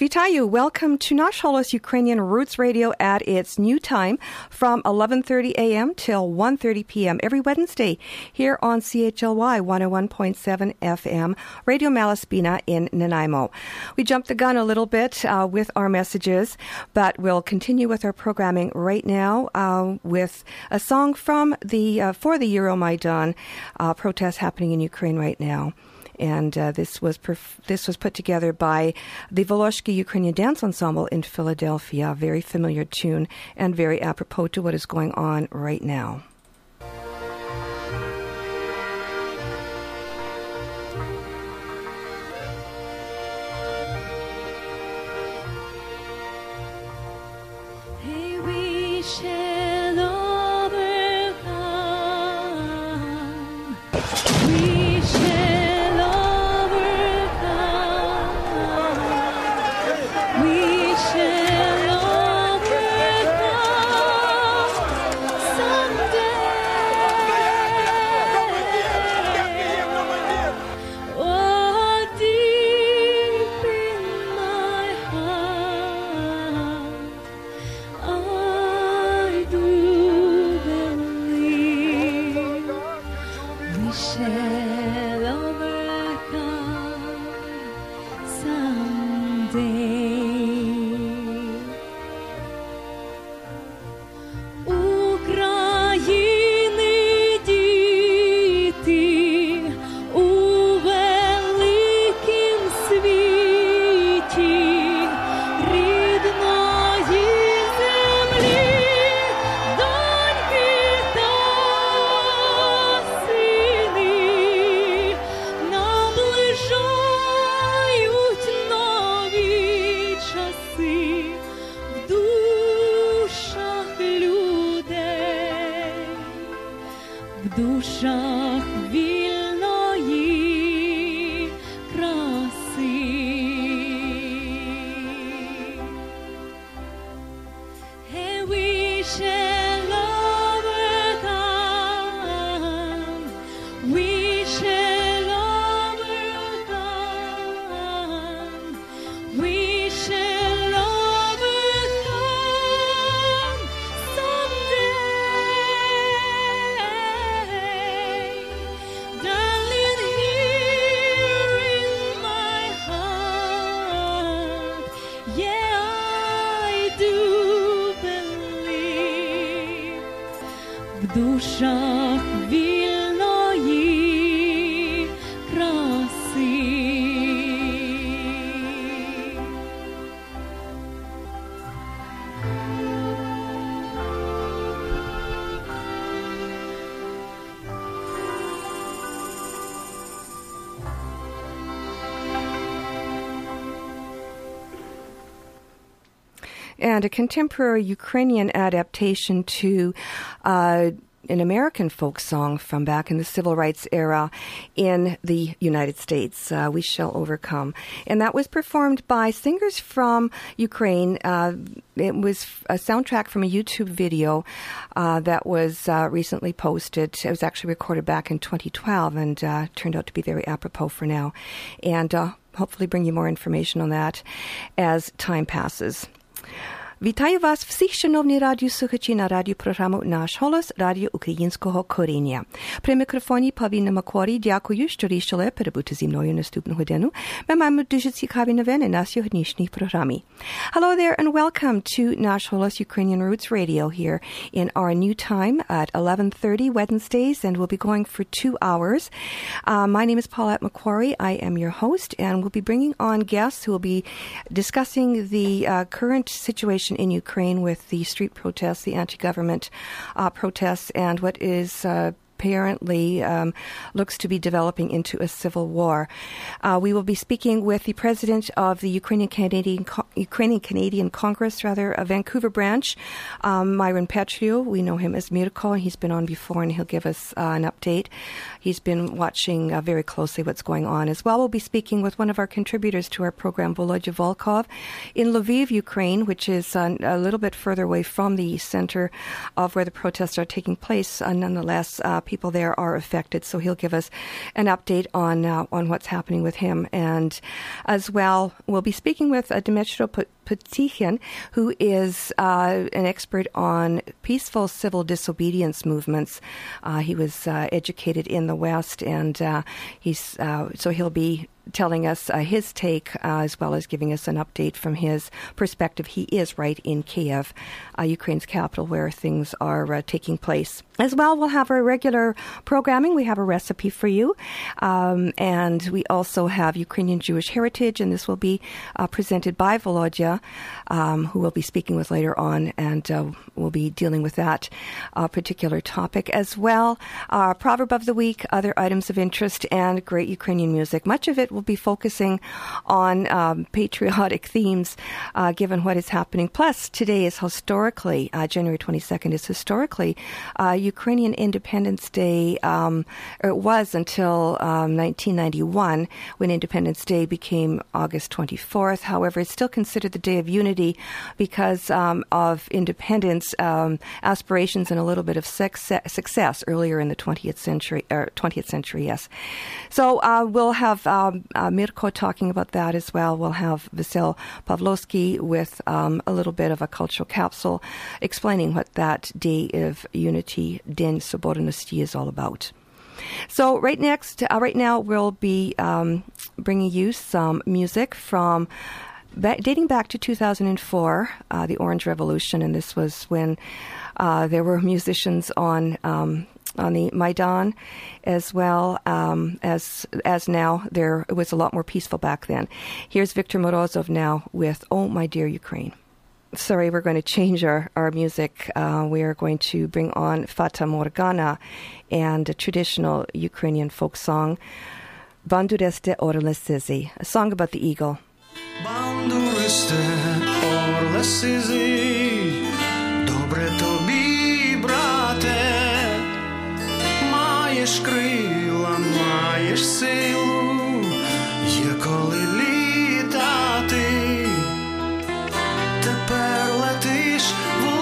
Vitayu, welcome to Nash Holos Ukrainian Roots Radio at its new time from 11:30 a.m. till 1:30 p.m. every Wednesday here on CHLY 101.7 FM, Radio Malaspina in Nanaimo. We jumped the gun a little bit uh, with our messages, but we'll continue with our programming right now uh, with a song from the uh, for the Euromaidan uh, protest happening in Ukraine right now and uh, this was perf- this was put together by the Voloshki Ukrainian Dance Ensemble in Philadelphia. Very familiar tune and very apropos to what is going on right now. And a contemporary Ukrainian adaptation to uh, an American folk song from back in the civil rights era in the United States, uh, We Shall Overcome. And that was performed by singers from Ukraine. Uh, it was a soundtrack from a YouTube video uh, that was uh, recently posted. It was actually recorded back in 2012 and uh, turned out to be very apropos for now. And uh, hopefully bring you more information on that as time passes. Вітаю вас всіх, шановні радіослухачі на радіопрограму «Наш голос» Радіо Українського коріння. При мікрофоні Павіна Макорі дякую, що рішили перебути зі мною наступну годину. Ми маємо дуже цікаві новини на сьогоднішній програмі. Hello there and welcome to Nash Holos Ukrainian Roots Radio here in our new time at 11.30 Wednesdays and we'll be going for two hours. Uh, my name is Paulette Macquarie. I am your host and we'll be bringing on guests who will be discussing the uh, current situation situation in Ukraine with the street protests, the anti government uh, protests, and what is uh, apparently um, looks to be developing into a civil war. Uh, we will be speaking with the president of the Ukrainian Canadian Co- Ukrainian Canadian Congress, rather, a Vancouver branch. Um, Myron Petriw, we know him as Mirko. He's been on before and he'll give us uh, an update. He's been watching uh, very closely what's going on as well. We'll be speaking with one of our contributors to our program, Volodya Volkov, in Lviv, Ukraine, which is uh, a little bit further away from the center of where the protests are taking place. Uh, nonetheless, uh, people there are affected, so he'll give us an update on uh, on what's happening with him. And as well, we'll be speaking with uh, Dmytro Potekhin, who is uh, an expert on peaceful civil disobedience movements. Uh, he was uh, educated in the West, and uh, he's uh, so he'll be telling us uh, his take uh, as well as giving us an update from his perspective. He is right in Kiev, uh, Ukraine's capital, where things are taking place. As well, we'll have our regular programming. We have a recipe for you. Um, and we also have Ukrainian Jewish heritage, and this will be uh, presented by Volodya, um, who we'll be speaking with later on, and uh, we'll be dealing with that particular topic as well. Our proverb of the week, other items of interest, and great Ukrainian music. Much of it will be focusing on um, patriotic themes, uh, given what is happening. Plus, today is historically, uh, January 22nd is historically uh, Ukrainian Independence Day. Um, it was until um, 1991 when Independence Day became August 24th. However, it's still considered the Day of Unity because um, of independence um, aspirations and a little bit of success, success earlier in the 20th century. 20th century, yes. So uh, we'll have um, uh, Mirko talking about that as well. We'll have Vasyl Pawlowsky with um, a little bit of a cultural capsule explaining what that Day of Unity, Den Sobornosti, is all about. So right next, uh, right now, we'll be um, bringing you some music from dating back to 2004, uh, the Orange Revolution, and this was when uh, there were musicians on um, on the Maidan, as well um, as as now. There it was a lot more peaceful back then. Here's Victor Morozov now with "Oh My Dear Ukraine." Sorry, we're going to change our, our music. Uh, we are going to bring on Fata Morgana and a traditional Ukrainian folk song, Bandureste Orle a song about the eagle. Bandureste Orle добре тобі, брате, маєш крила, маєш силу, є коли літати, essa pérola diz.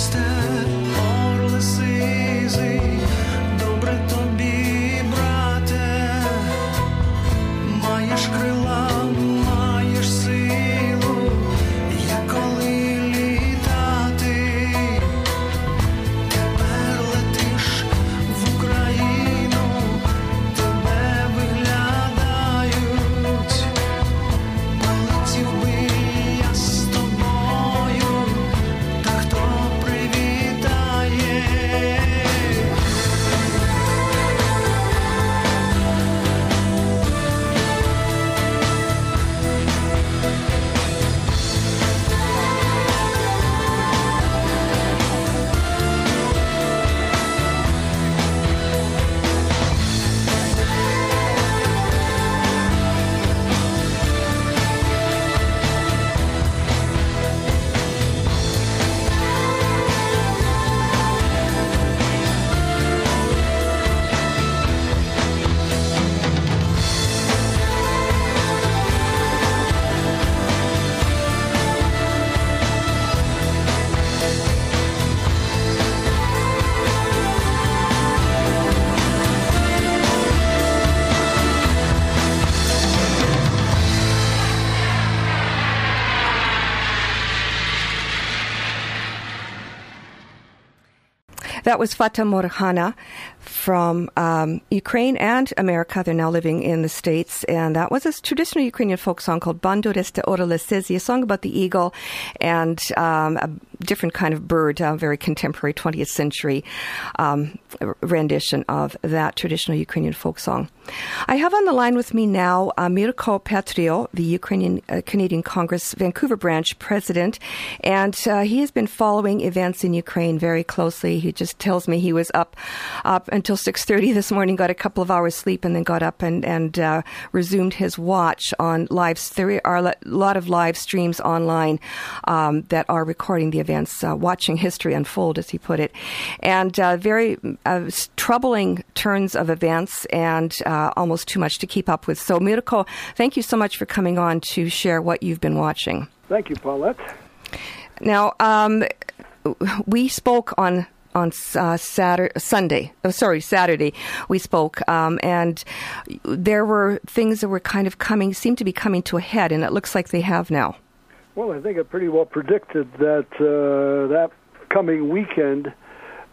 understand That was Fata Morgana from um, Ukraine and America. They're now living in the States. And that was a traditional Ukrainian folk song called Bandureste Oralesezi, a song about the eagle and um, a different kind of bird, a very contemporary 20th century um, rendition of that traditional Ukrainian folk song. I have on the line with me now uh, Mirko Petriw, the Ukrainian uh, Canadian Congress Vancouver branch president, and uh, he has been following events in Ukraine very closely. He just tells me he was up up until 6:30 this morning, got a couple of hours sleep, and then got up and and uh, resumed his watch on live. There are a lot of live streams online um, that are recording the events, uh, watching history unfold, as he put it, and uh, very troubling turns of events and uh, almost too much to keep up with. So, Mirko, thank you so much for coming on to share what you've been watching. Thank you, Paulette. Now, um, we spoke on on uh, Saturday, Sunday. Oh, sorry, Saturday. We spoke, um, and there were things that were kind of coming, seemed to be coming to a head, and it looks like they have now. Well, I think I pretty well predicted that uh, that coming weekend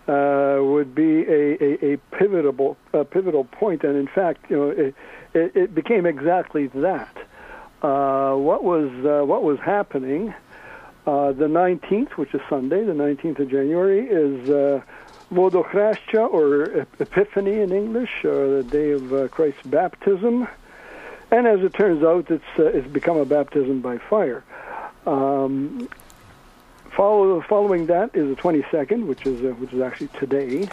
uh, would be a, a, a pivotal a pivotal point, and in fact, you know, it, it, it became exactly that. Uh, what was uh, what was happening? Uh, the 19th, which is Sunday, the 19th of January, is uh, or Epiphany in English, or the day of uh, Christ's baptism. And as it turns out, it's uh, it's become a baptism by fire. Um, Follow, following that is the 22nd, which is uh, which is actually today.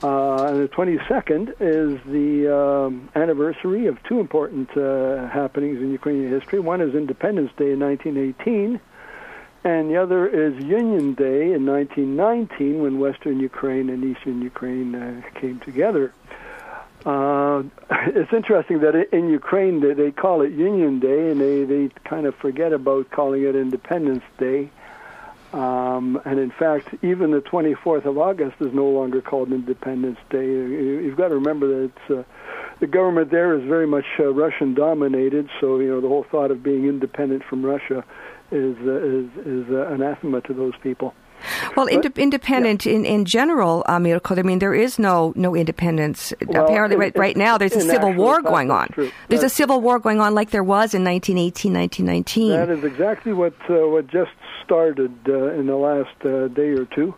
Uh, and the 22nd is the um, anniversary of two important uh, happenings in Ukrainian history. One is Independence Day in 1918, and the other is Union Day in 1919, when Western Ukraine and Eastern Ukraine uh, came together. Uh, it's interesting that in Ukraine they, they call it Union Day, and they, they kind of forget about calling it Independence Day. Um, and in fact, even the 24th of August is no longer called Independence Day. You've got to remember that it's, uh, the government there is very much uh, Russian dominated, so you know the whole thought of being independent from Russia is uh, is, is uh, anathema to those people. Well, but, independent yeah. in, in general, uh, Mirko, I mean, there is no no independence. Well, Apparently, right, right now, there's a civil war going on. There's that's, a civil war going on like there was in 1918, 1919. That is exactly what uh, what just started uh, in the last uh, day or two.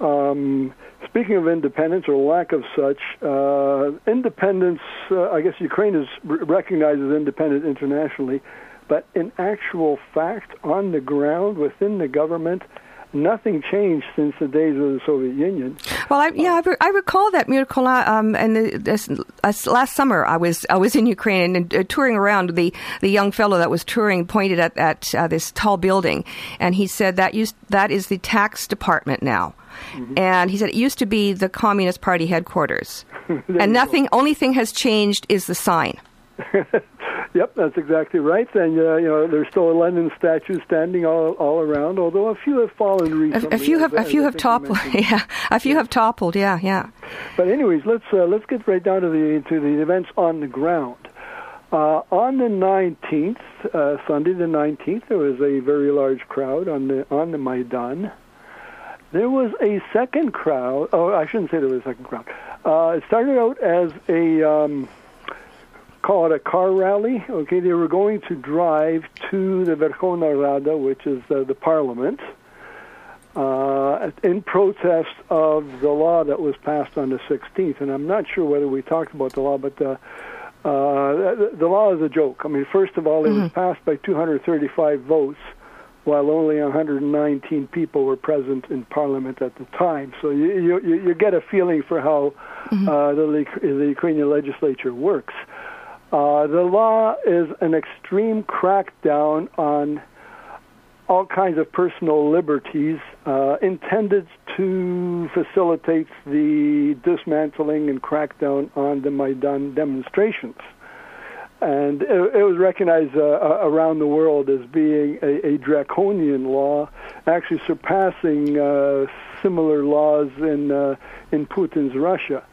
Um, speaking of independence or lack of such, uh, independence, uh, I guess Ukraine is recognized as independent internationally, but in actual fact, on the ground, within the government, nothing changed since the days of the Soviet Union. Well, I, yeah, I, re- I recall that Mirkola. Um, and this, uh, last summer, I was I was in Ukraine and uh, touring around. The the young fellow that was touring pointed at at uh, this tall building, and he said that used that is the tax department now. Mm-hmm. And he said it used to be the Communist Party headquarters, and nothing. Go. Only thing has changed is the sign. Yep, that's exactly right. And uh, you know, there's still a Lenin statue standing all all around, although a few have fallen recently. A, few have a few have toppled. Yeah, a few yeah. have toppled. Yeah, yeah. But anyways, let's uh, let's get right down to the to the events on the ground. Uh, on the 19th, uh, Sunday the 19th, there was a very large crowd on the on the Maidan. There was a second crowd. Oh, I shouldn't say there was a second crowd. Uh, it started out as a um, call it a car rally. Okay, they were going to drive to the Verkhovna Rada, which is uh, the parliament, uh, in protest of the law that was passed on the 16th. And I'm not sure whether we talked about the law, but uh, uh, the, the law is a joke. I mean, first of all, it mm-hmm. was passed by 235 votes, while only 119 people were present in Parliament at the time. So you you, you get a feeling for how mm-hmm. uh, the, the Ukrainian legislature works. Uh, the law is an extreme crackdown on all kinds of personal liberties uh, intended to facilitate the dismantling and crackdown on the Maidan demonstrations. And it, it was recognized uh, around the world as being a, a draconian law, actually surpassing uh, similar laws in uh, in Putin's Russia.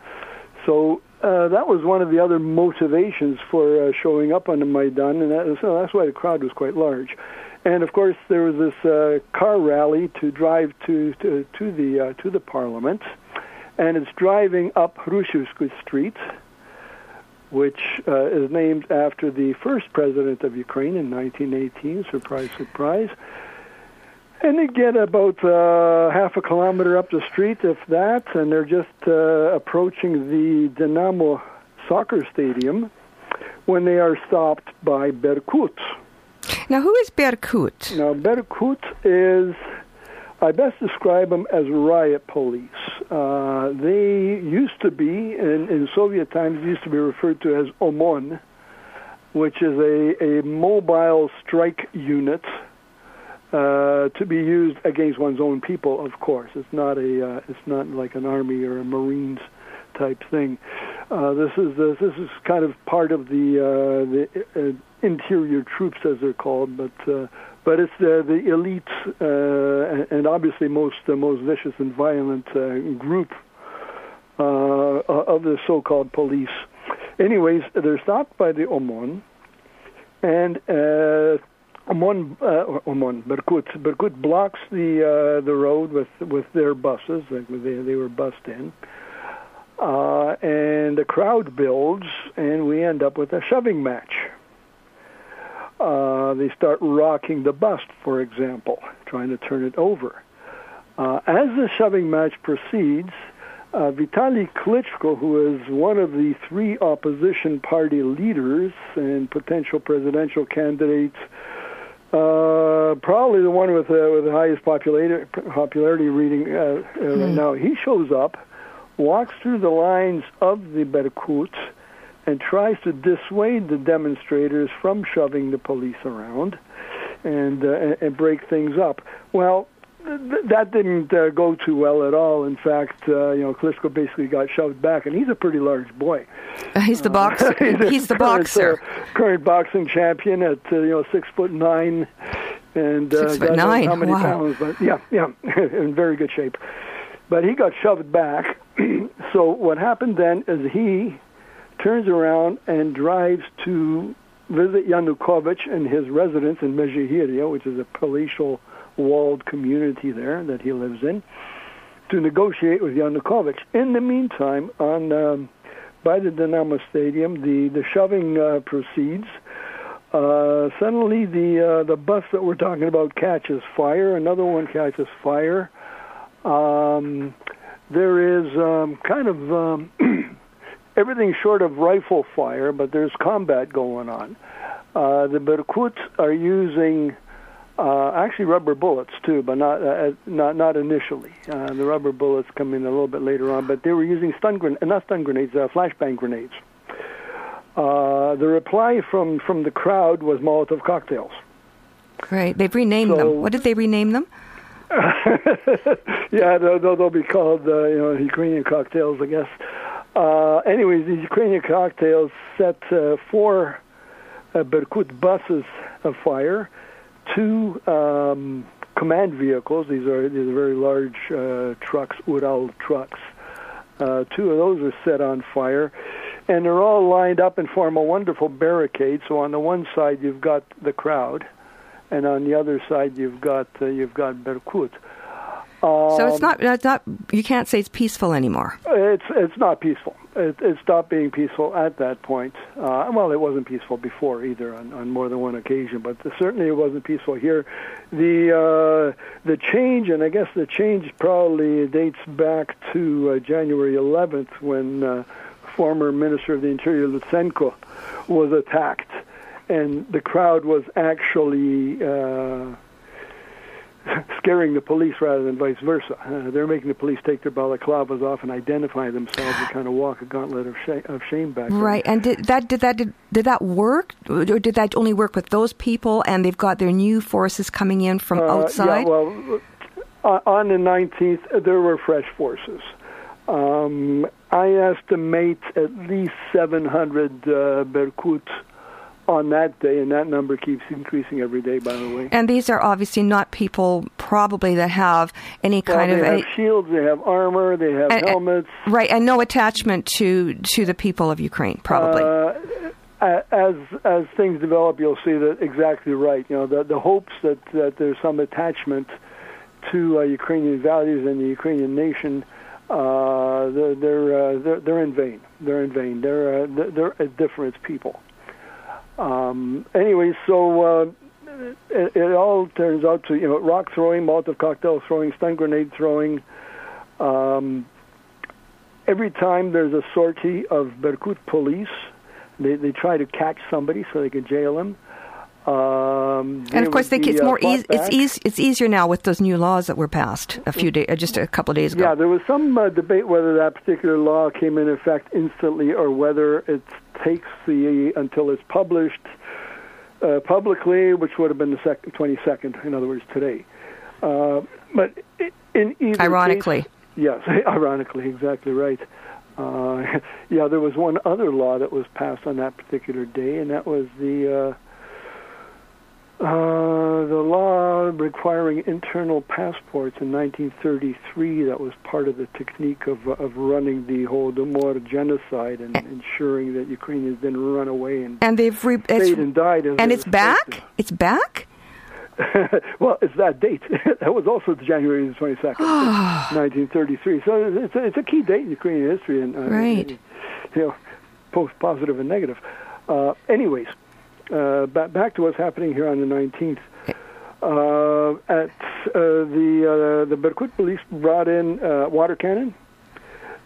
So uh, that was one of the other motivations for uh, showing up on the Maidan, and that, so that's why the crowd was quite large. And of course, there was this uh, car rally to drive to to, to the uh, to the parliament. and it's driving up Hrushevsky Street, which uh, is named after the first president of Ukraine in 1918. Surprise, surprise. And they get about uh, half a kilometer up the street, if that, and they're just uh, approaching the Dynamo soccer stadium when they are stopped by Berkut. Now, who is Berkut? Now, Berkut is, I best describe them as riot police. Uh, they used to be, in, in Soviet times, used to be referred to as OMON, which is a, a mobile strike unit uh, to be used against one's own people. Of course, it's not a, uh, it's not like an army or a Marines type thing. Uh, this is this, this is kind of part of the uh, the uh, interior troops, as they're called, but uh, but it's the the elite uh, and obviously most the most vicious and violent uh, group uh, of the so-called police. Anyways, they're stopped by the OMON, and uh, OMON, uh, OMON Berkut, Berkut blocks the uh, the road with with their buses. They they were bussed in. Uh, and the crowd builds, and we end up with a shoving match. Uh, they start rocking the bus, for example, trying to turn it over. Uh, as the shoving match proceeds, uh, Vitaly Klitschko, who is one of the three opposition party leaders and potential presidential candidates, uh, probably the one with, uh, with the highest popularity, popularity reading uh, mm. right now, he shows up walks through the lines of the Berkut and tries to dissuade the demonstrators from shoving the police around and uh, and break things up. Well, that didn't uh, go too well at all. In fact, uh, you know, Klitschko basically got shoved back, and he's a pretty large boy. he's the boxer. he's, he's the current, boxer. Uh, current boxing champion at uh, you know six foot nine, and uh, six foot nine. How many wow. pounds? But yeah, yeah, in very good shape. But he got shoved back. so what happened then is he turns around and drives to visit Yanukovych in his residence in Mezhyhirya, which is a palatial walled community there that he lives in, to negotiate with Yanukovych. In the meantime, on um, by the Dynamo Stadium, the the shoving uh, proceeds. Uh, suddenly, the uh, the bus that we're talking about catches fire. Another one catches fire. Um, there is um, kind of um, everything short of rifle fire, but there's combat going on. Uh, the Berkuts are using uh, actually rubber bullets too, but not uh, not not initially. Uh, the rubber bullets come in a little bit later on, but they were using stun gren- uh, not stun grenades, uh, flashbang grenades. Uh, the reply from from the crowd was Molotov cocktails. Right, they've renamed So- them. What did they rename them? yeah, they'll, they'll, they'll be called uh, you know Ukrainian cocktails, I guess. Uh, anyways, these Ukrainian cocktails set uh, four uh, Berkut buses afire, two um, command vehicles. These are these are very large uh, trucks, Ural trucks. Uh, two of those are set on fire, and they're all lined up and form a wonderful barricade. So on the one side you've got the crowd, and on the other side you've got uh, you've got Berkut. so it's Um, not, it's not. You can't say it's peaceful anymore. It's it's not peaceful. It, it stopped being peaceful at that point. Uh, well, it wasn't peaceful before either on, on more than one occasion, but certainly it wasn't peaceful here. The uh, the change, and I guess the change probably dates back to uh, January 11th when uh, former Minister of the Interior Lutsenko was attacked, and the crowd was actually. Uh, scaring the police rather than vice versa. Uh, they're making the police take their balaclavas off and identify themselves and kind of walk a gauntlet of shame, of shame back. there. Right, and did that did that did, did that work, or did that only work with those people? And they've got their new forces coming in from Uh, outside. Yeah, well, uh, on the 19th, there were fresh forces. Um, I estimate at least 700 uh, Berkut on that day, and that number keeps increasing every day, by the way. and these are obviously not people, probably that have any Well, kind they of have a, shields, they have armor, they have And- and- helmets. right, and no attachment to to the people of Ukraine, probably. Uh, as as things develop, you'll see that exactly right. You know, the the hopes that that there's some attachment to uh, Ukrainian values and the Ukrainian nation uh, they're they're, uh, they're they're in vain. They're in vain. They're uh, they're a different people. Um, anyway, so uh, it, it all turns out to you know rock throwing, Molotov cocktail throwing, stun grenade throwing. Um, every time there's a sortie of Berkut police, they they try to catch somebody so they can jail them. Um, and of course, they, it's uh, more fought easy. It's easy. It's easier now with those new laws that were passed a few days, just a couple of days ago. Yeah, there was some uh, debate whether that particular law came in effect instantly or whether it takes the until it's published uh, publicly, which would have been the sec- 22nd, in other words, today. Uh, but in either Ironically. case, yes, ironically, exactly right. Uh, yeah, there was one other law that was passed on that particular day, and that was the uh, uh, the law requiring internal passports in 1933. That was part of the technique of of running the Holodomor genocide and ensuring that Ukrainians didn't run away and and they've re- it's, stayed and died. and it's back. It's back. well, it's that date. that was also January the 22nd, 1933. So it's a, it's a key date in Ukrainian history, and uh, Right. you know, both positive and negative. Uh, anyways, uh, back, back to what's happening here on the 19th. Uh, at uh, the uh, the Berkut police brought in uh, water cannon.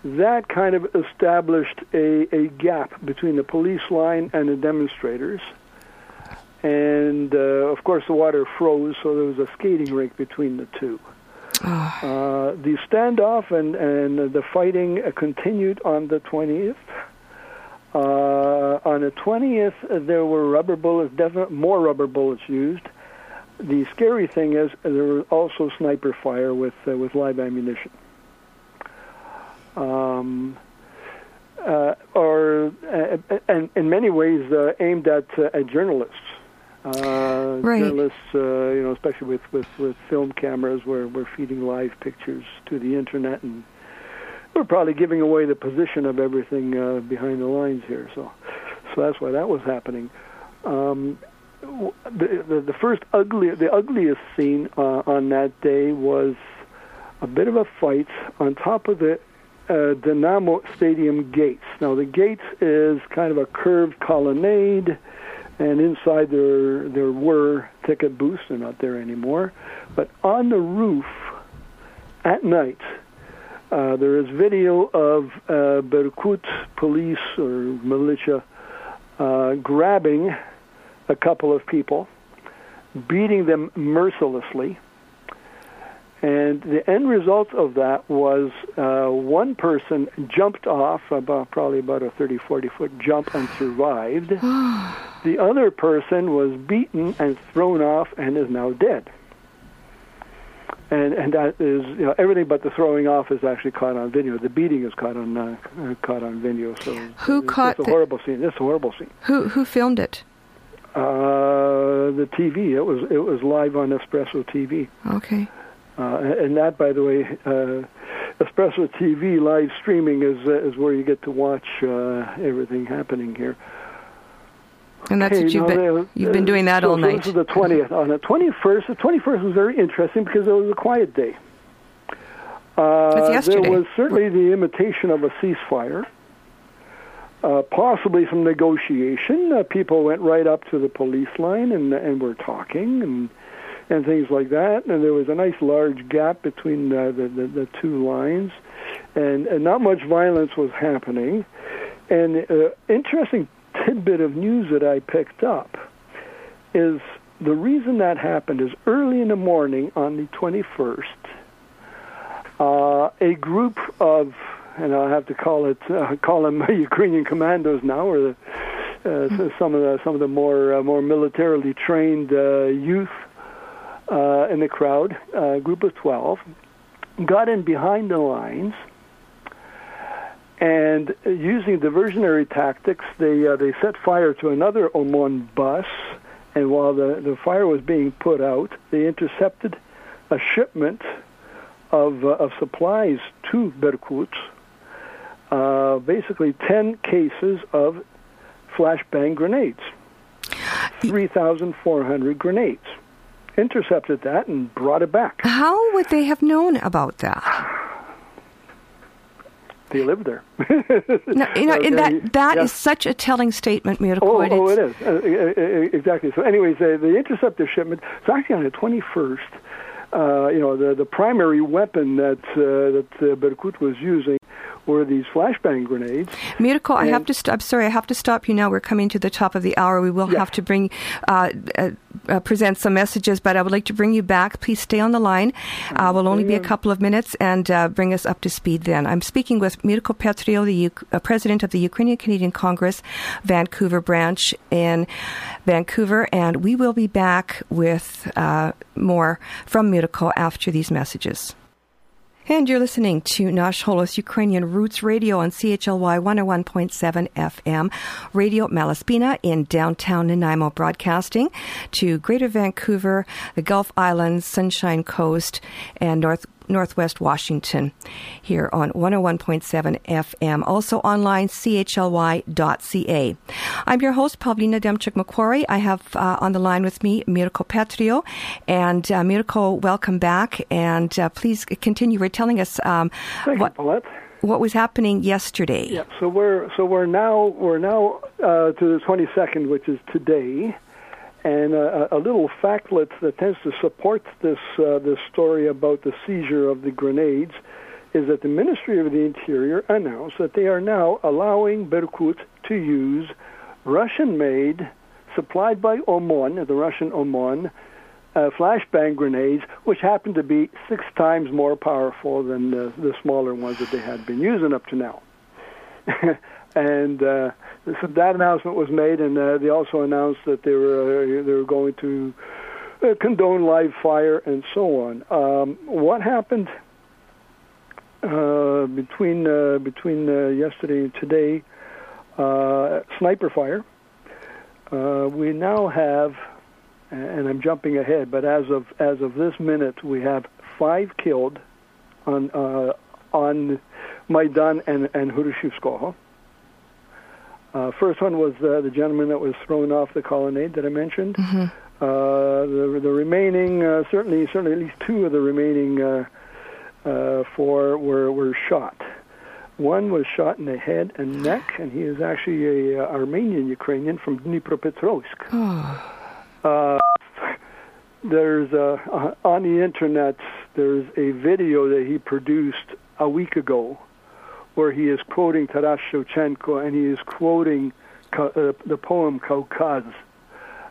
That kind of established a, a gap between the police line and the demonstrators. And uh, of course, the water froze, so there was a skating rink between the two. Uh, the standoff and, and the fighting continued on the 20th. Uh, on the 20th, uh, there were rubber bullets, definitely more rubber bullets used. The scary thing is there was also sniper fire with uh, with live ammunition. Um, uh, or uh, and in many ways uh, aimed at uh, at journalists. Uh, Right. Journalists, uh, you know, especially with, with, with film cameras, where we're feeding live pictures to the internet, and we're probably giving away the position of everything uh, behind the lines here. So, so that's why that was happening. Um, the, the the first ugly, the ugliest scene uh, on that day was a bit of a fight on top of the uh, Dynamo Stadium gates. Now the gates is kind of a curved colonnade, and inside there there were ticket booths. They're not there anymore, but on the roof at night. Uh, there is video of uh, Berkut police or militia uh, grabbing a couple of people, beating them mercilessly. And the end result of that was uh, one person jumped off, about probably about a 30, 40 foot jump, and survived. the other person was beaten and thrown off and is now dead. And and that is you know everything but the throwing off is actually caught on video. The beating is caught on uh, caught on video. So Who it's, caught It's a the- horrible scene. It's a horrible scene. Who who filmed it? Uh, the TV. It was it was live on Espreso TV. Okay. Uh, and that, by the way, uh, Espreso TV live streaming is uh, is where you get to watch uh, everything happening here. And that's Okay, what you've been there- you've been doing that so, all night. This is the twentieth. On the twenty-first, the twenty-first was very interesting because it was a quiet day. Uh, yesterday. There was certainly the imitation of a ceasefire, uh, possibly some negotiation. Uh, people went right up to the police line and and were talking and and things like that. And there was a nice large gap between uh, the, the the two lines, and, and not much violence was happening. And uh, interesting tidbit of news that I picked up is the reason that happened is early in the morning on the 21st, uh, a group of, and I'll have to call it, uh, call them Ukrainian commandos now, or the, uh, so some of the some of the more uh, more militarily trained uh, youth uh, in the crowd, a group of 12, got in behind the lines and using diversionary tactics, they uh, they set fire to another Omon bus, and while the, the fire was being put out, they intercepted a shipment of uh, of supplies to Berkut. Uh, basically, ten cases of flashbang grenades, three thousand four hundred grenades. Intercepted that and brought it back. How would they have known about that? They live there. no, you know, uh, that that yeah. is such a telling statement, Mirko. Oh, oh, it is uh, exactly. So, anyways, uh, the interceptor shipment. It's actually on the twenty first. Uh, you know, the the primary weapon that uh, that uh, Berkut was using were these flashbang grenades. Mirko, I have to. St- I'm sorry, I have to stop you now. We're coming to the top of the hour. We will have to bring uh, uh, uh, present some messages, but I would like to bring you back. Please stay on the line. Uh, will only be a couple of minutes and uh, bring us up to speed. Then I'm speaking with Mirko Petriw, the U- uh, president of the Ukrainian Canadian Congress, Vancouver branch in Vancouver, and we will be back with more from Mirko after these messages. And you're listening to Nash Holos Ukrainian Roots Radio on CHLY 101.7 FM, Radio Malaspina in downtown Nanaimo, broadcasting to Greater Vancouver, the Gulf Islands, Sunshine Coast, and North Northwest Washington here on 101.7 FM. Also online, chly.ca. I'm your host, Pawlina Demchuk-Macquarie. I have uh, on the line with me Mirko Petriw. And uh, Mirko, welcome back. And uh, please continue. We're telling us um, what, you, what was happening yesterday. Yeah, so we're so we're now we're now uh, to the 22nd, which is today. And a, a little factlet that tends to support this uh, this story about the seizure of the grenades is that the Ministry of the Interior announced that they are now allowing Berkut to use Russian-made, supplied by OMON, the Russian OMON, uh, flashbang grenades, which happen to be six times more powerful than the, the smaller ones that they had been using up to now. and uh, so that announcement was made, and uh, they also announced that they were uh, they were going to uh, condone live fire and so on. Um, what happened uh, between uh, between uh, yesterday and today? Uh, sniper fire. Uh, we now have, and I'm jumping ahead, but as of as of this minute, we have five killed on uh, on Maidan and and Hrushevskoho. Uh, first one was uh, the gentleman that was thrown off the colonnade that I mentioned. Mm-hmm. Uh, the the remaining uh, certainly certainly at least two of the remaining uh, uh, four were were shot. One was shot in the head and neck, and he is actually a uh, Armenian Ukrainian from Dnipropetrovsk. Oh. Uh, there's uh, uh, on the internet. There's a video that he produced a week ago where he is quoting Taras Shevchenko and he is quoting uh, the poem Kaukaz.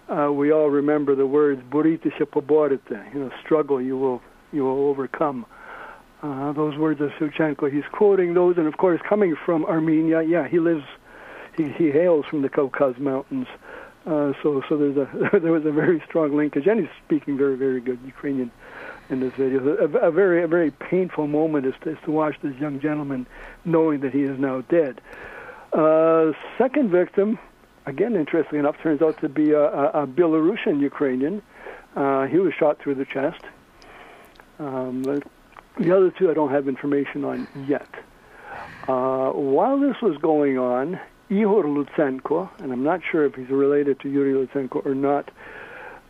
Uh, we all remember the words "Buritise poborite," you know, struggle you will you will overcome. Uh, those words of Shevchenko. He's quoting those, and of course, coming from Armenia, yeah, he lives, he, he hails from the Caucasus Mountains. Uh, so so there's a there was a very strong linkage, and he's speaking very very good Ukrainian in this video. A, a very, a very painful moment is to, is to watch this young gentleman knowing that he is now dead. Uh, second victim, again, interestingly enough, turns out to be a, a, a Belarusian Ukrainian. Uh, he was shot through the chest. Um, the other two I don't have information on yet. Uh, while this was going on, Ihor Lutsenko, and I'm not sure if he's related to Yuri Lutsenko or not,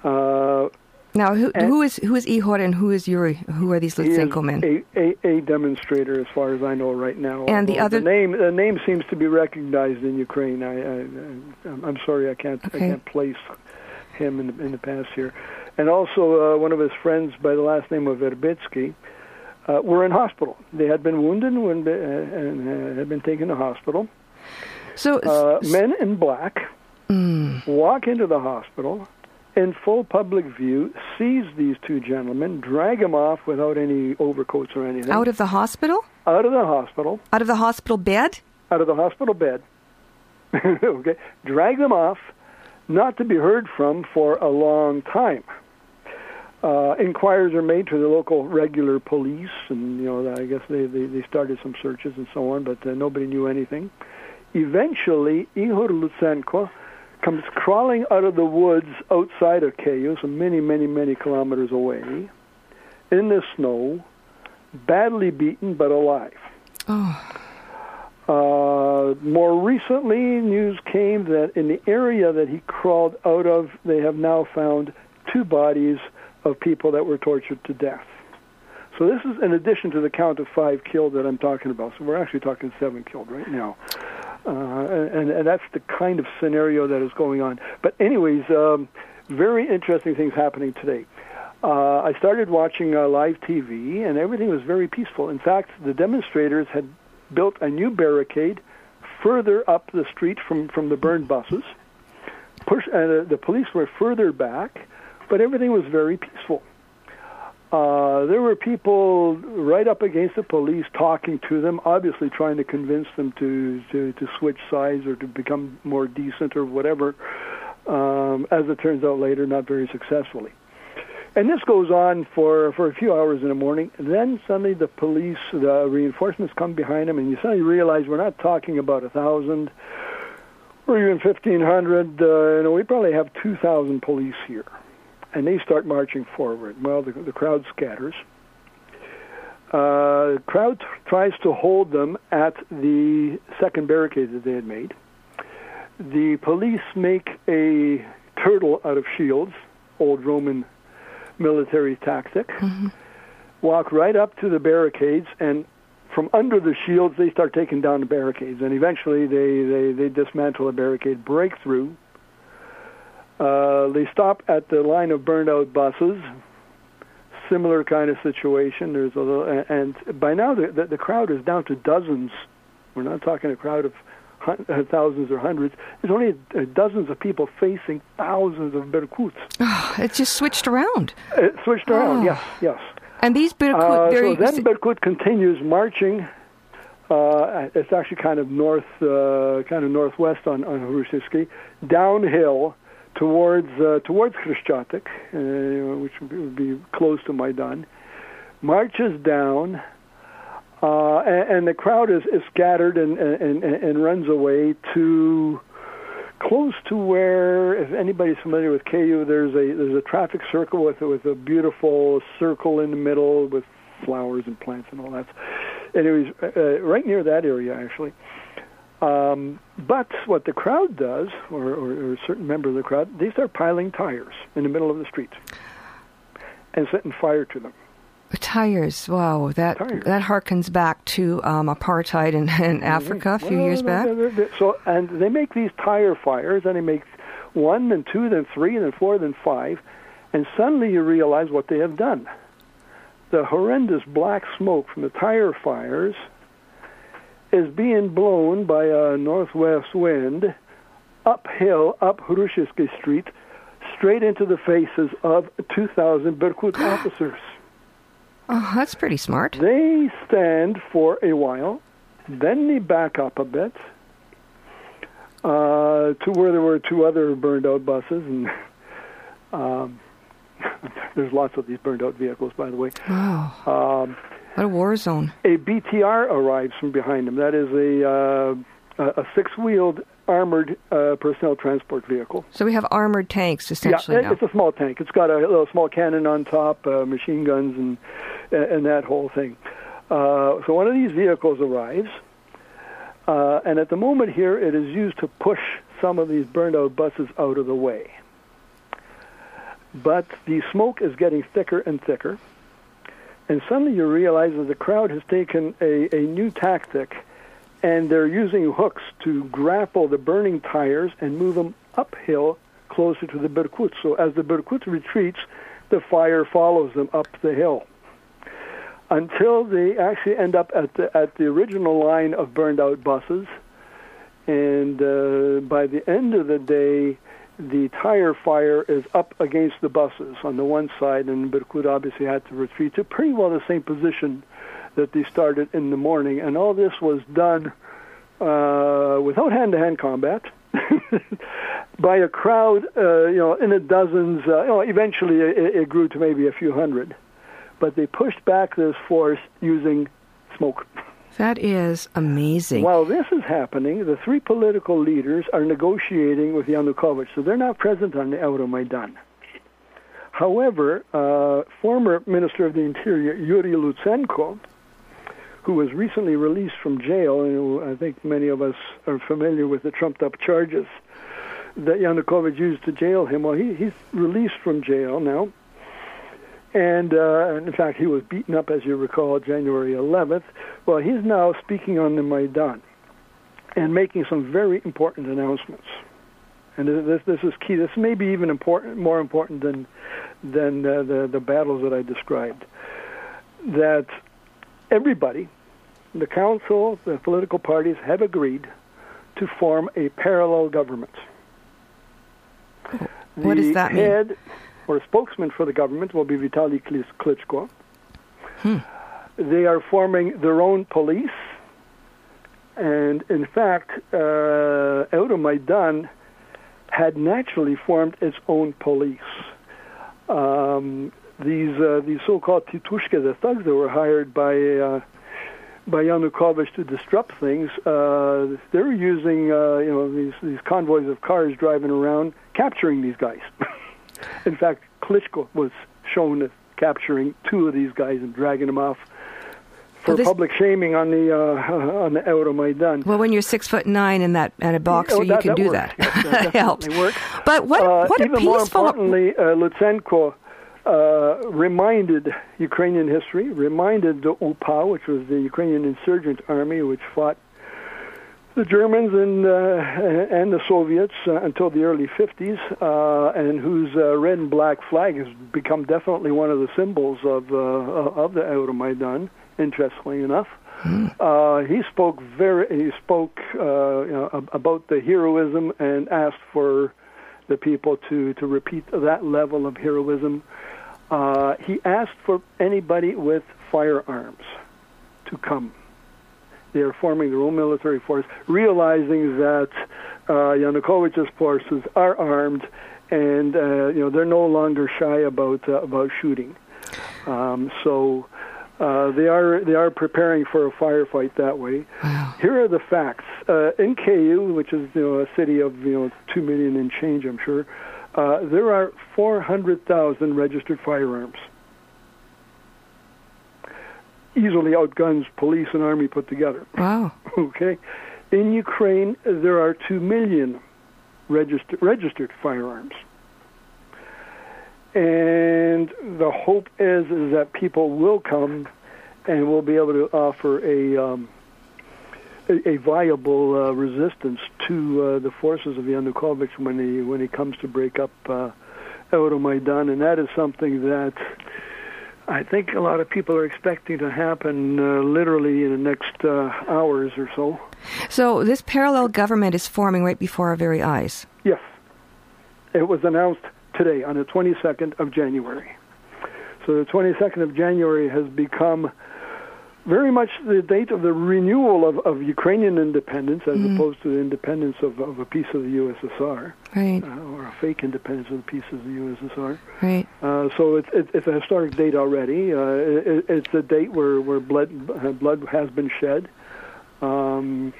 uh, now, who, who is who is Ihor and who is Yuri? Who are these Lutsenko men? A, a, a, demonstrator, as far as I know right now. And the other the name the name seems to be recognized in Ukraine. I, I am sorry, I can't okay. I can't place him in the, in the past here. And also, uh, one of his friends by the last name of Verbitsky uh, were in hospital. They had been wounded and, and uh, had been taken to hospital. So, uh, men in black mm. walk into the hospital in full public view, seize these two gentlemen, drag them off without any overcoats or anything. Out of the hospital? Out of the hospital. Out of the hospital bed? Out of the hospital bed. okay. Drag them off, not to be heard from for a long time. Uh, inquiries are made to the local regular police, and you know I guess they, they, they started some searches and so on, but uh, nobody knew anything. Eventually, Ihor Lutsenko comes crawling out of the woods outside of so many, many, many kilometers away, in the snow, badly beaten but alive. Oh. Uh, more recently, news came that in the area that he crawled out of, they have now found two bodies of people that were tortured to death. So this is in addition to the count of five killed that I'm talking about. So we're actually talking seven killed right now. Uh, and, and that's the kind of scenario that is going on. But anyways, um, very interesting things happening today. Uh, I started watching uh, live TV, and everything was very peaceful. In fact, the demonstrators had built a new barricade further up the street from, from the burned buses. Push, uh, the police were further back, but everything was very peaceful. Uh, there were people right up against the police talking to them, obviously trying to convince them to, to, to switch sides or to become more decent or whatever. Um, as it turns out later, not very successfully. And this goes on for, for a few hours in the morning. Then suddenly the police, the reinforcements come behind them, and you suddenly realize we're not talking about a thousand or even fifteen hundred. Uh, you know, we probably have two thousand police here, and they start marching forward. Well, the, the crowd scatters. Uh, the crowd tries to hold them at the second barricade that they had made. The police make a turtle out of shields, old Roman military tactic. Mm-hmm. Walk right up to the barricades, and from under the shields, they start taking down the barricades. And eventually, they, they, they dismantle a barricade, break through. Uh, they stop at the line of burned out buses. Similar kind of situation. There's a little, and by now the, the, the crowd is down to dozens. We're not talking a crowd of uh, thousands or hundreds. There's only uh, dozens of people facing thousands of Berkuts. Oh, it just switched around. It switched around, oh. yes, yes. And these Berkut... Uh, so then Berkut continues marching. Uh, it's actually kind of north, uh, kind of northwest on, on Hrushevsky, downhill towards uh, towards Khreshchatyk, uh, which would be close to Maidan, marches down uh, and, and, the crowd is, is scattered and, and, and runs away to close to where, if anybody's familiar with Kyiv, there's a there's a traffic circle with with a beautiful circle in the middle with flowers and plants and all that. Anyways, uh, uh, right near that area actually. Um, but what the crowd does, or, or, or a certain member of the crowd, they start piling tires in the middle of the street and setting fire to them. Tires. Wow, that tires. that harkens back to um, apartheid in, in mm-hmm. Africa a few well, years back. They're, they're, so, and they make these tire fires, and they make one, then two, then three, then four, then five, and suddenly you realize what they have done. The horrendous black smoke from the tire fires is being blown by a northwest wind uphill, up Hrushevsky Street, straight into the faces of 2,000 Berkut officers. Oh, that's pretty smart. They stand for a while, then they back up a bit uh, to where there were two other burned out buses, and um, there's lots of these burned out vehicles, by the way. Wow. Um, what a war zone. A BTR arrives from behind them. That is a, uh, a six wheeled armored uh, personnel transport vehicle. So we have armored tanks, essentially. Yeah, now. it's a small tank. It's got a little small cannon on top, uh, machine guns, and and that whole thing. Uh, so one of these vehicles arrives, uh, and at the moment here, it is used to push some of these burned out buses out of the way. But the smoke is getting thicker and thicker, and suddenly you realize that the crowd has taken a, a new tactic and they're using hooks to grapple the burning tires and move them uphill closer to the Berkut. So as the Berkut retreats, the fire follows them up the hill until they actually end up at the at the original line of burned out buses. And uh, by the end of the day, the tire fire is up against the buses on the one side, and Berkut obviously had to retreat to pretty well the same position that they started in the morning, and all this was done uh, without hand-to-hand combat by a crowd, uh, you know, in the dozens. Uh, you know, eventually it, it grew to maybe a few hundred, but they pushed back this force using smoke. That is amazing. While this is happening, the three political leaders are negotiating with Yanukovych, so they're not present on the Euromaidan. However, uh, former Minister of the Interior Yuri Lutsenko who was recently released from jail, and I think many of us are familiar with the trumped-up charges that Yanukovych used to jail him. Well, he, he's released from jail now, and uh, in fact, he was beaten up, as you recall, January 11th. Well, he's now speaking on the Maidan and making some very important announcements. And this this is key. This may be even important, more important than than uh, the the battles that I described. That everybody, the council, the political parties, have agreed to form a parallel government. What does that mean? Head or spokesman for the government will be Vitaly Klitschko. Hmm. They are forming their own police, and in fact, uh, Euromaidan had naturally formed its own police. Um, these uh, these so-called titushke, the thugs that were hired by uh, by Yanukovych to disrupt things, uh, they were using uh, you know these these convoys of cars driving around, capturing these guys. In fact, Klitschko was shown capturing two of these guys and dragging them off for well, public shaming on the uh, on the Euromaidan. Well, when you're six foot nine in that in a boxer, oh, that, you can that do works. that. Yes, that helps. Works. But what uh, what a even peaceful. more importantly, uh, Lutsenko uh, reminded Ukrainian history, reminded the UPA, which was the Ukrainian insurgent army, which fought the Germans and uh, and the Soviets uh, until the early 50s, uh, and whose uh, red and black flag has become definitely one of the symbols of uh, of the Euromaidan. Interestingly enough, mm. he spoke very he spoke you know, about the heroism and asked for the people to to repeat that level of heroism. he asked for anybody with firearms to come they are forming their own military force, realizing that uh, Yanukovych's forces are armed, and uh, you know they're no longer shy about uh, about shooting. Um, so uh, they are they are preparing for a firefight that way. Wow. Here are the facts. Uh, in Kyiv, which is you know a city of you know two million and change, I'm sure, uh, there are 400,000 registered firearms easily outguns police and army put together. Wow. Okay. In Ukraine, there are 2 million registered, registered firearms. And the hope is, is that people will come and will be able to offer a, um, a, a, viable uh, resistance to uh, the forces of Yanukovych when he, when he comes to break up uh, Euromaidan. And that is something that I think a lot of people are expecting to happen uh, literally in the next uh, hours or so. So this parallel government is forming right before our very eyes. Yes, it was announced today on the 22nd of January. So the 22nd of January has become very much the date of the renewal of, of Ukrainian independence as mm. opposed to the independence of, of a piece of the USSR. Right. Uh, or a fake independence of a piece of the USSR. Right. Uh, so it's, it's, it's a historic date already. Uh, it, it's a date where, where blood, blood has been shed. Um,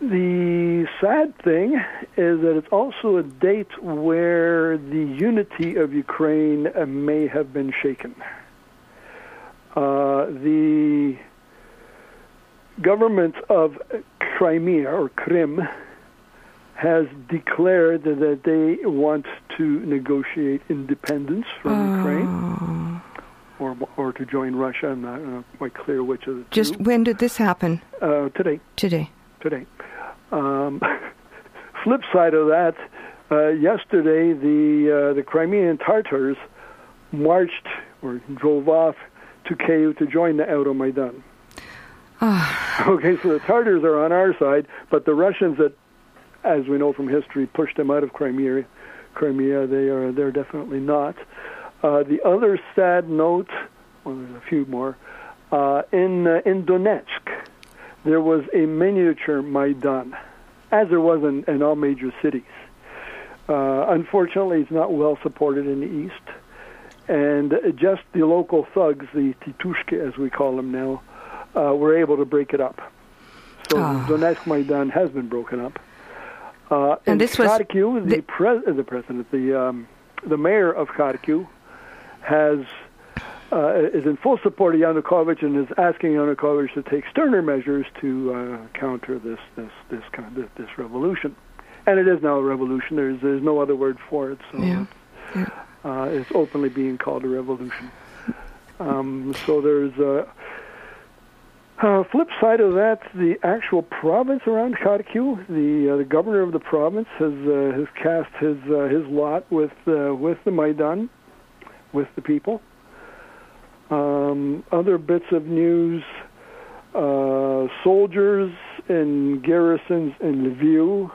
the sad thing is that it's also a date where the unity of Ukraine may have been shaken. Uh, the government of Crimea or Krim has declared that they want to negotiate independence from uh, Ukraine or or to join Russia. I'm not, I'm not quite clear which of the Just two. when did this happen? Uh, today. Today. Today. Um, flip side of that, uh, yesterday the uh, the Crimean Tartars marched or drove off to Kyiv to join the Euromaidan. Ah. okay, so the Tartars are on our side, but the Russians that, as we know from history, pushed them out of Crimea, Crimea, they are they're definitely not. Uh, the other sad note, well, there's a few more. Uh, in uh, in Donetsk, there was a miniature Maidan, as there was in, in all major cities. Uh, unfortunately, it's not well supported in the east and just the local thugs, the titushke as we call them now, uh, were able to break it up. So oh. Donetsk Maidan has been broken up. Uh, and this Kharkiv, was the, the, pre- the president, the um, the mayor of Kharkiv, has uh, is in full support of Yanukovych and is asking Yanukovych to take sterner measures to uh, counter this this this kind of this revolution. And it is now a revolution. There's there's no other word for it. So yeah. Yeah. Uh, it's openly being called a revolution. Um, so there's a uh, flip side of that, the actual province around Kharkiv, the uh, the governor of the province has uh, has cast his uh, his lot with uh, with the Maidan, with the people. Um, other bits of news: uh, soldiers in garrisons in Lviv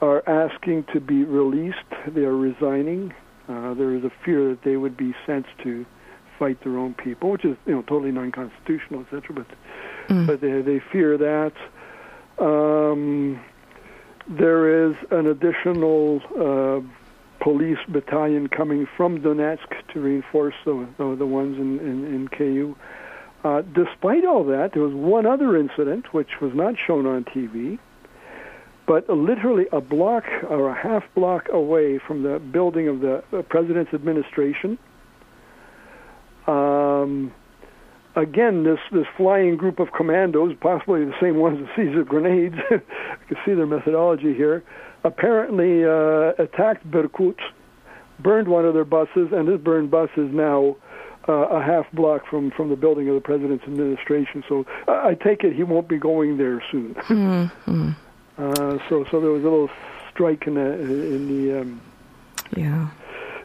are asking to be released. They are resigning. Uh, there is a fear that they would be sent to fight their own people, which is you know totally non-constitutional, etc. But mm. but they they fear that. Um, there is an additional uh, police battalion coming from Donetsk to reinforce the the, the ones in in, in KU. Uh, despite all that, there was one other incident which was not shown on TV, but literally a block or a half block away from the building of the president's administration. Um, again, this this flying group of commandos, possibly the same ones that seized the grenades, you can see their methodology here, apparently uh, attacked Berkut, burned one of their buses, and this burned bus is now uh, a half block from from the building of the president's administration. So uh, I take it he won't be going there soon. Mm-hmm. Uh, so so there was a little strike in the in the um, yeah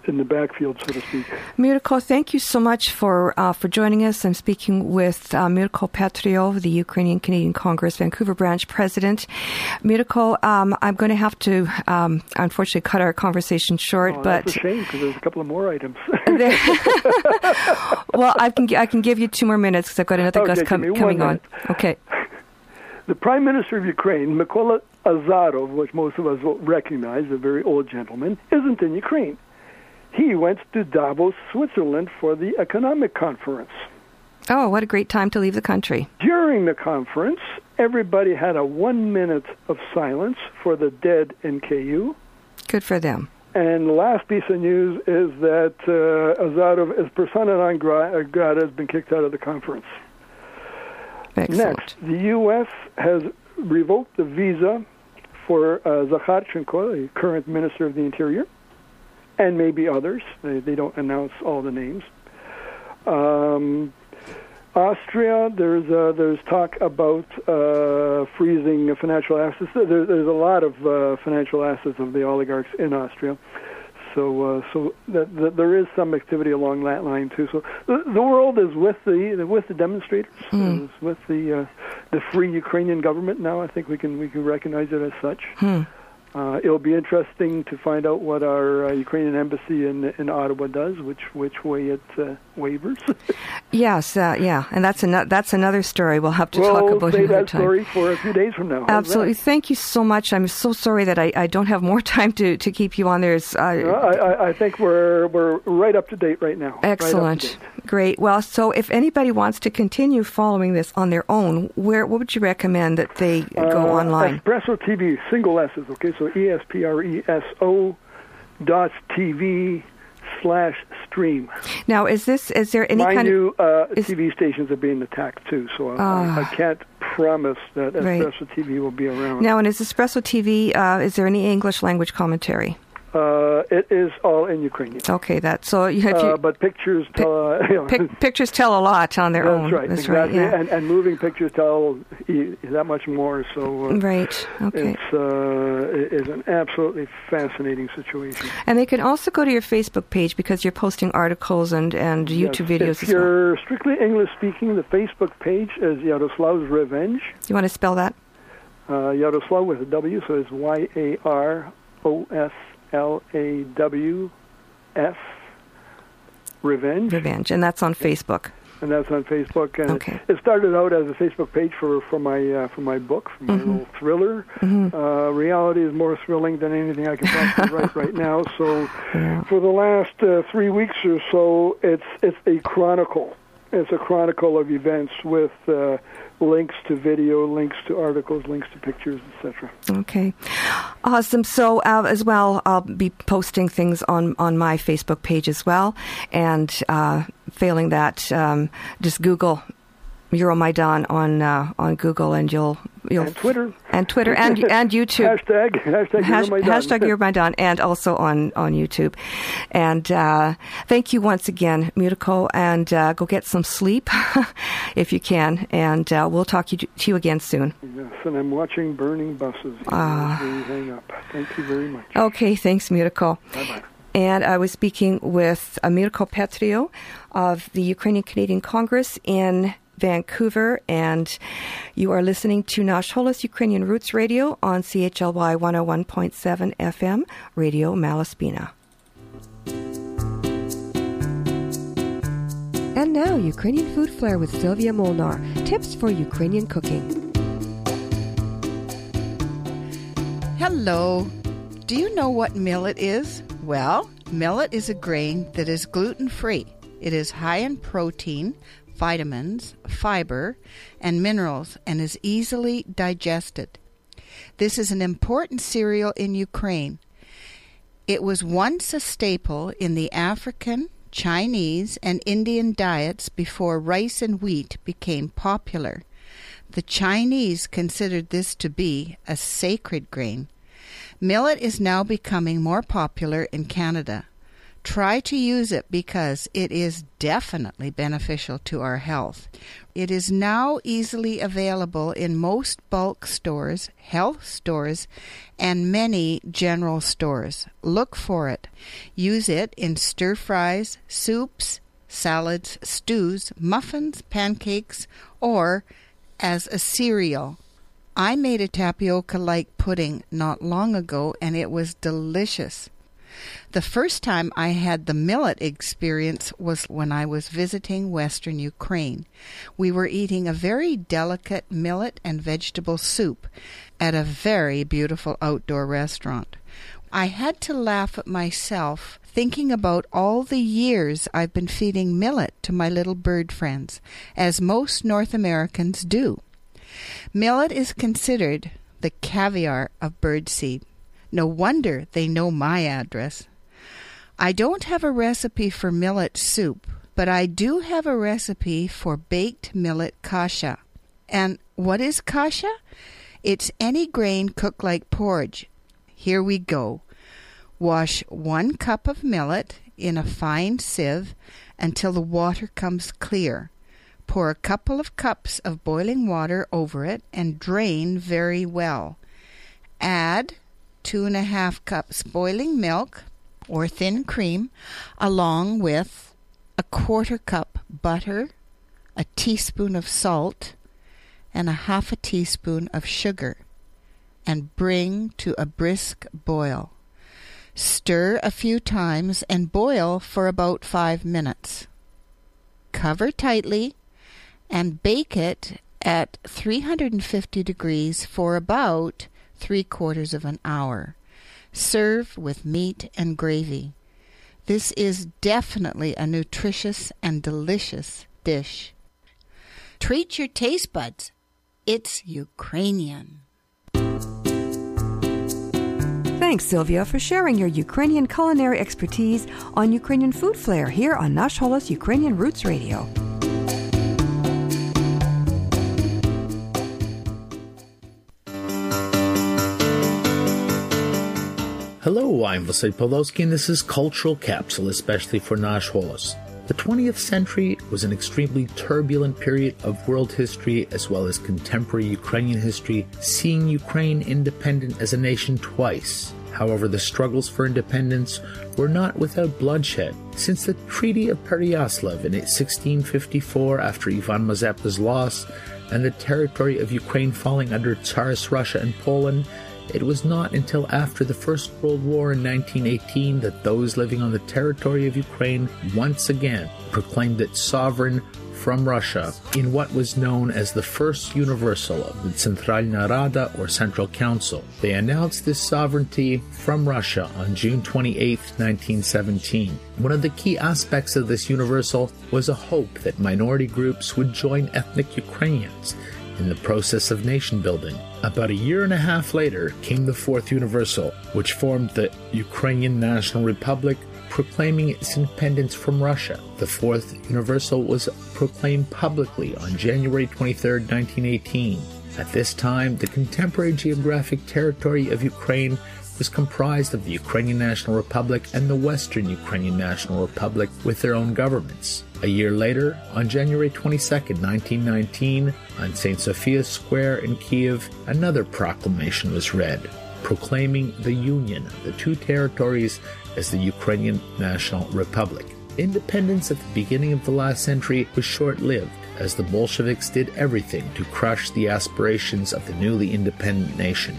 in the backfield, so to speak. Mirko, thank you so much for uh, for joining us. I'm speaking with uh, Mirko Petriw, the Ukrainian Canadian Congress Vancouver branch president. Mirko, um, I'm going to have to um, unfortunately cut our conversation short, oh, but that's a shame because there's a couple of more items. well, I can I can give you two more minutes because I've got another okay, guest com- coming on. Okay. The Prime Minister of Ukraine, Mykola Azarov, which most of us will recognize, a very old gentleman, isn't in Ukraine he went to Davos, Switzerland for the economic conference. Oh, what a great time to leave the country. During the conference, everybody had a one minute of silence for the dead in KU. Good for them. And the last piece of news is that uh, Azarov, as persona non grata, has been kicked out of the conference. Excellent. Next, the U.S. has revoked the visa for uh, Zakharchenko, the current Minister of the Interior and maybe others. They, they don't announce all the names. Um, Austria, there's uh, there's talk about uh, freezing financial assets. There, there's a lot of uh, financial assets of the oligarchs in Austria, so uh, so that, that there is some activity along that line too. So the, the world is with the with the demonstrators, mm. with the uh, the free Ukrainian government. Now I think we can we can recognize it as such. Mm. Uh, it'll be interesting to find out what our uh, Ukrainian embassy in in Ottawa does, which which way it uh, wavers. yes, uh, yeah, and that's another that's another story we'll have to we'll talk about another that time. story for a few days from now. Absolutely, thank you so much. I'm so sorry that I, I don't have more time to, to keep you on there. Uh, I, I think we're we're right up to date right now. Excellent, right great. Well, so if anybody wants to continue following this on their own, where what would you recommend that they go Uh, online? Espreso TV, single S's. Okay, so E S P R E S O dot TV slash stream. Now, is this is there any Mind kind you, uh, is- TV stations are being attacked too, so I, Ah. I can't promise that Right. Espreso TV will be around. now? And is Espreso TV? Uh, is there any English language commentary? Uh, it is all in Ukrainian. Okay, that so you have Uh, but pictures tell. Uh, you know, pic, pictures tell a lot on their that's own. right. That's exactly. right. Yeah. And, and moving pictures tell e- that much more. So uh, right. Okay. it's uh, it is an absolutely fascinating situation. And they can also go to your Facebook page because you're posting articles and, and YouTube Yes. videos If as you're strictly English speaking, the Facebook page is Yaroslav's Revenge. You want to spell that? Uh, Yaroslav with a W, so it's Y A R O S L A W F Revenge. Revenge. And that's on Facebook. and that's on Facebook. And Okay. it, it started out as a Facebook page for for my uh, for my book, for my Mhm. little thriller. Mhm. Uh, reality is more thrilling than anything I can possibly write right now. So, Yeah. for the last uh, three weeks or so, it's it's a chronicle. It's a chronicle of events with uh, links to video, links to articles, links to pictures, etc. Okay, awesome. So uh, as well, I'll be posting things on on my Facebook page as well. And uh, failing that, um, just Google Euromaidan on uh, on Google, and you'll you'll and Twitter and Twitter and and YouTube hashtag hashtag Hash, Euromaidan. hashtag Euromaidan and also on on YouTube. And uh, thank you once again, Mutiko, and uh, go get some sleep if you can. And uh, we'll talk to you again soon. Yes, and I'm watching burning buses. Uh, hang up. Thank you very much. Okay, thanks, Mutiko. Bye bye. And I was speaking with Mirko Petriw of the Ukrainian Canadian Congress in Vancouver, and you are listening to Nash Holos Ukrainian Roots Radio on CHLY 101.7 FM, Radio Malaspina. And now, Ukrainian Food Flair with Sylvia Molnar. Tips for Ukrainian cooking. Hello. Do you know what millet is? Well, millet is a grain that is gluten free. It is high in protein, vitamins, fiber, and minerals and is easily digested. This is an important cereal in Ukraine. It was once a staple in the African, Chinese, and Indian diets before rice and wheat became popular. The Chinese considered this to be a sacred grain. Millet is now becoming more popular in Canada. Try to use it because it is definitely beneficial to our health. It is now easily available in most bulk stores, health stores, and many general stores. Look for it. Use it in stir fries, soups, salads, stews, muffins, pancakes, or as a cereal. I made a tapioca like pudding not long ago and it was delicious. The first time I had the millet experience was when I was visiting Western Ukraine. We were eating a very delicate millet and vegetable soup at a very beautiful outdoor restaurant. I had to laugh at myself thinking about all the years I've been feeding millet to my little bird friends, as most North Americans do. Millet is considered the caviar of birdseed. No wonder they know my address. I don't have a recipe for millet soup, but I do have a recipe for baked millet kasha. And what is kasha? It's any grain cooked like porridge. Here we go. Wash one cup of millet in a fine sieve until the water comes clear. Pour a couple of cups of boiling water over it and drain very well. Add two and a half cups boiling milk or thin cream, along with a quarter cup butter, a teaspoon of salt, and a half a teaspoon of sugar, and bring to a brisk boil. Stir a few times and boil for about five minutes. Cover tightly and bake it at 350 degrees for about three quarters of an hour. Serve with meat and gravy. This is definitely a nutritious and delicious dish. Treat your taste buds. It's Ukrainian. Thanks, Sylvia, for sharing your Ukrainian culinary expertise on Ukrainian Food Flair here on Nash Holos Ukrainian Roots Radio. Hello, I'm Vasyl Pawlowsky, and this is Kultural Capsule, especially for Nash Holos. The 20th century was an extremely turbulent period of world history as well as contemporary Ukrainian history, seeing Ukraine independent as a nation twice. However, the struggles for independence were not without bloodshed. Since the Treaty of Pereyaslav in 1654 after Ivan Mazepa's loss and the territory of Ukraine falling under Tsarist Russia and Poland, it was not until after the First World War in 1918 that those living on the territory of Ukraine once again proclaimed it sovereign from Russia in what was known as the First Universal of the Centralna Rada or Central Council. They announced this sovereignty from Russia on June 28, 1917. One of the key aspects of this universal was a hope that minority groups would join ethnic Ukrainians in the process of nation building. About a year and a half later came the Fourth Universal, which formed the Ukrainian National Republic, proclaiming its independence from Russia. The Fourth Universal was proclaimed publicly on January 23, 1918. At this time, the contemporary geographic territory of Ukraine was comprised of the Ukrainian National Republic and the Western Ukrainian National Republic with their own governments. A year later, on January 22, 1919, on St. Sophia's Square in Kiev, another proclamation was read, proclaiming the union of the two territories as the Ukrainian National Republic. Independence at the beginning of the last century was short lived, as the Bolsheviks did everything to crush the aspirations of the newly independent nation.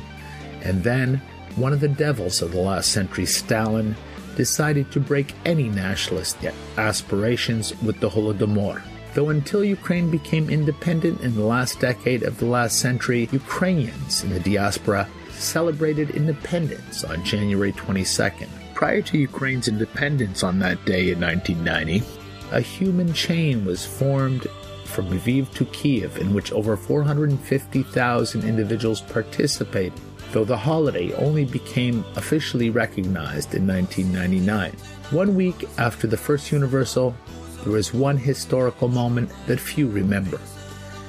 And then, one of the devils of the last century, Stalin, decided to break any nationalist aspirations with the Holodomor. Though until Ukraine became independent in the last decade of the last century, Ukrainians in the diaspora celebrated independence on January 22nd. Prior to Ukraine's independence on that day in 1990, a human chain was formed from Lviv to Kiev in which over 450,000 individuals participated though the holiday only became officially recognized in 1999. One week after the first Universal, there was one historical moment that few remember.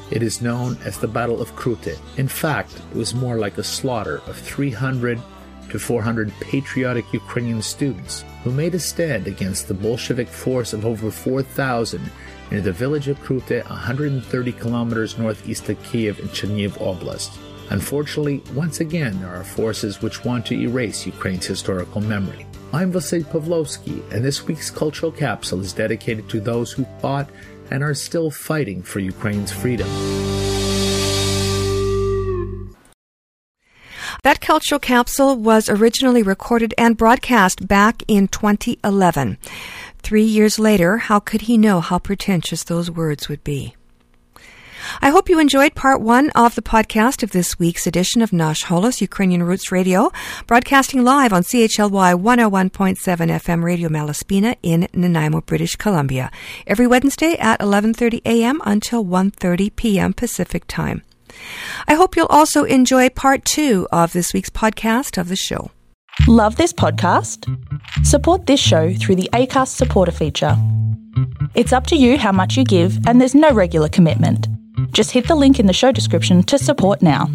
It is known as the Battle of Kruty. In fact, it was more like a slaughter of 300 to 400 patriotic Ukrainian students who made a stand against the Bolshevik force of over 4,000 near the village of Kruty, 130 kilometers northeast of Kiev in Chernihiv Oblast. Unfortunately, once again, there are forces which want to erase Ukraine's historical memory. I'm Vasyl Pawlowsky, and this week's Kultural Capsule is dedicated to those who fought and are still fighting for Ukraine's freedom. That cultural capsule was originally recorded and broadcast back in 2011. Three years later, how could he know how pretentious those words would be? I hope you enjoyed part one of the podcast of this week's edition of Nash Holos Ukrainian Roots Radio, broadcasting live on CHLY 101.7 FM Radio Malaspina in Nanaimo, British Columbia, every Wednesday at 11:30 a.m. until 1:30 p.m. Pacific Time. I hope you'll also enjoy part two of this week's podcast of the show. Love this podcast? Support this show through the ACAST supporter feature. It's up to you how much you give, and there's no regular commitment. Just hit the link in the show description to support now.